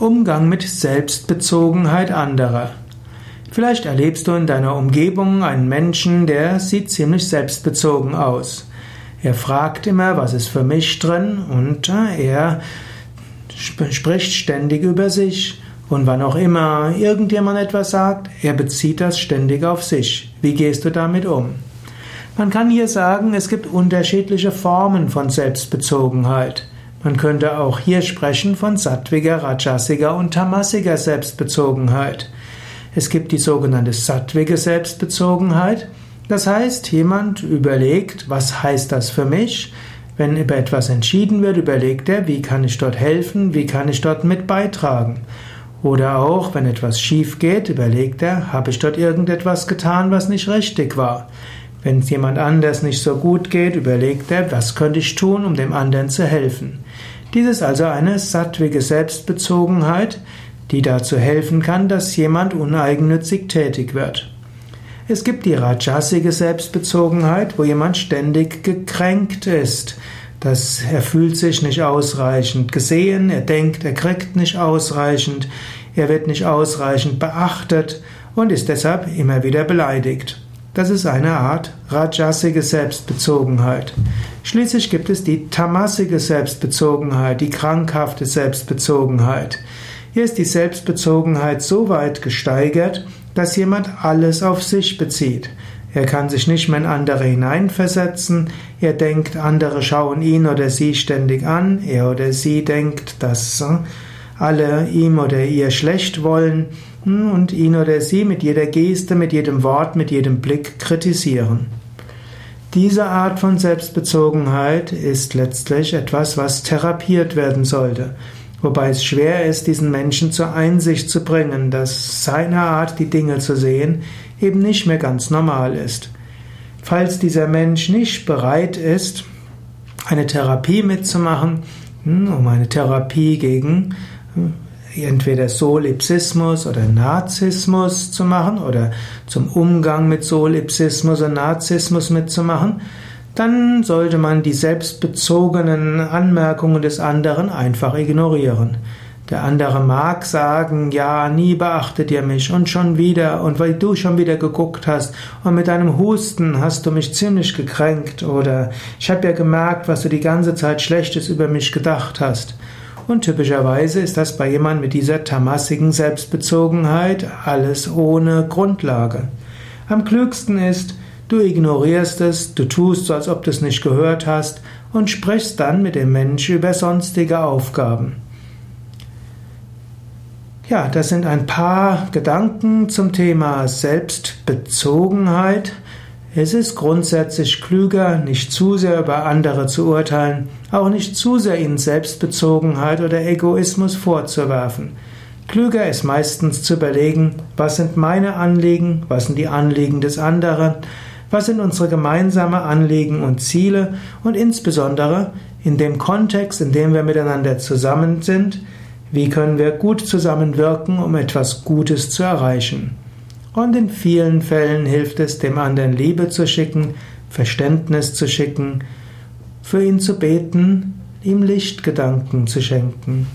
Umgang mit Selbstbezogenheit anderer. Vielleicht erlebst du in deiner Umgebung einen Menschen, der sieht ziemlich selbstbezogen aus. Er fragt immer, was ist für mich drin und äh, er spricht ständig über sich. Und wann auch immer irgendjemand etwas sagt, er bezieht das ständig auf sich. Wie gehst du damit um? Man kann hier sagen, es gibt unterschiedliche Formen von Selbstbezogenheit. Man könnte auch hier sprechen von sattwiger, rajasiger und tamasiger Selbstbezogenheit. Es gibt die sogenannte sattwige Selbstbezogenheit. Das heißt, jemand überlegt, was heißt das für mich? Wenn über etwas entschieden wird, überlegt er, wie kann ich dort helfen, wie kann ich dort mit beitragen. Oder auch, wenn etwas schief geht, überlegt er, habe ich dort irgendetwas getan, was nicht richtig war. Wenn es jemand anders nicht so gut geht, überlegt er, was könnte ich tun, um dem anderen zu helfen. Dies ist also eine sattwige Selbstbezogenheit, die dazu helfen kann, dass jemand uneigennützig tätig wird. Es gibt die rajasige Selbstbezogenheit, wo jemand ständig gekränkt ist. Das, er fühlt sich nicht ausreichend gesehen, er denkt, er kriegt nicht ausreichend, er wird nicht ausreichend beachtet und ist deshalb immer wieder beleidigt. Das ist eine Art rajasige Selbstbezogenheit. Schließlich gibt es die tamasige Selbstbezogenheit, die krankhafte Selbstbezogenheit. Hier ist die Selbstbezogenheit so weit gesteigert, dass jemand alles auf sich bezieht. Er kann sich nicht mehr in andere hineinversetzen. Er denkt, andere schauen ihn oder sie ständig an. Er oder sie denkt, dass äh, alle ihm oder ihr schlecht wollen und ihn oder sie mit jeder Geste, mit jedem Wort, mit jedem Blick kritisieren. Diese Art von Selbstbezogenheit ist letztlich etwas, was therapiert werden sollte, wobei es schwer ist, diesen Menschen zur Einsicht zu bringen, dass seine Art, die Dinge zu sehen, eben nicht mehr ganz normal ist. Falls dieser Mensch nicht bereit ist, eine Therapie mitzumachen, hm, um eine Therapie gegen entweder Solipsismus oder Narzissmus zu machen oder zum Umgang mit Solipsismus und Narzissmus mitzumachen, dann sollte man die selbstbezogenen Anmerkungen des anderen einfach ignorieren. Der andere mag sagen, ja, nie beachtet ihr mich und schon wieder und weil du schon wieder geguckt hast und mit deinem Husten hast du mich ziemlich gekränkt oder ich habe ja gemerkt, was du die ganze Zeit Schlechtes über mich gedacht hast. Und typischerweise ist das bei jemandem mit dieser tamassigen Selbstbezogenheit alles ohne Grundlage. Am klügsten ist, du ignorierst es, du tust so, als ob du es nicht gehört hast und sprichst dann mit dem Menschen über sonstige Aufgaben. Ja, das sind ein paar Gedanken zum Thema Selbstbezogenheit. Es ist grundsätzlich klüger, nicht zu sehr über andere zu urteilen, auch nicht zu sehr ihnen Selbstbezogenheit oder Egoismus vorzuwerfen. Klüger ist meistens zu überlegen, was sind meine Anliegen, was sind die Anliegen des anderen, was sind unsere gemeinsamen Anliegen und Ziele und insbesondere in dem Kontext, in dem wir miteinander zusammen sind, wie können wir gut zusammenwirken, um etwas Gutes zu erreichen. Und in vielen Fällen hilft es, dem anderen Liebe zu schicken, Verständnis zu schicken, für ihn zu beten, ihm Lichtgedanken zu schenken.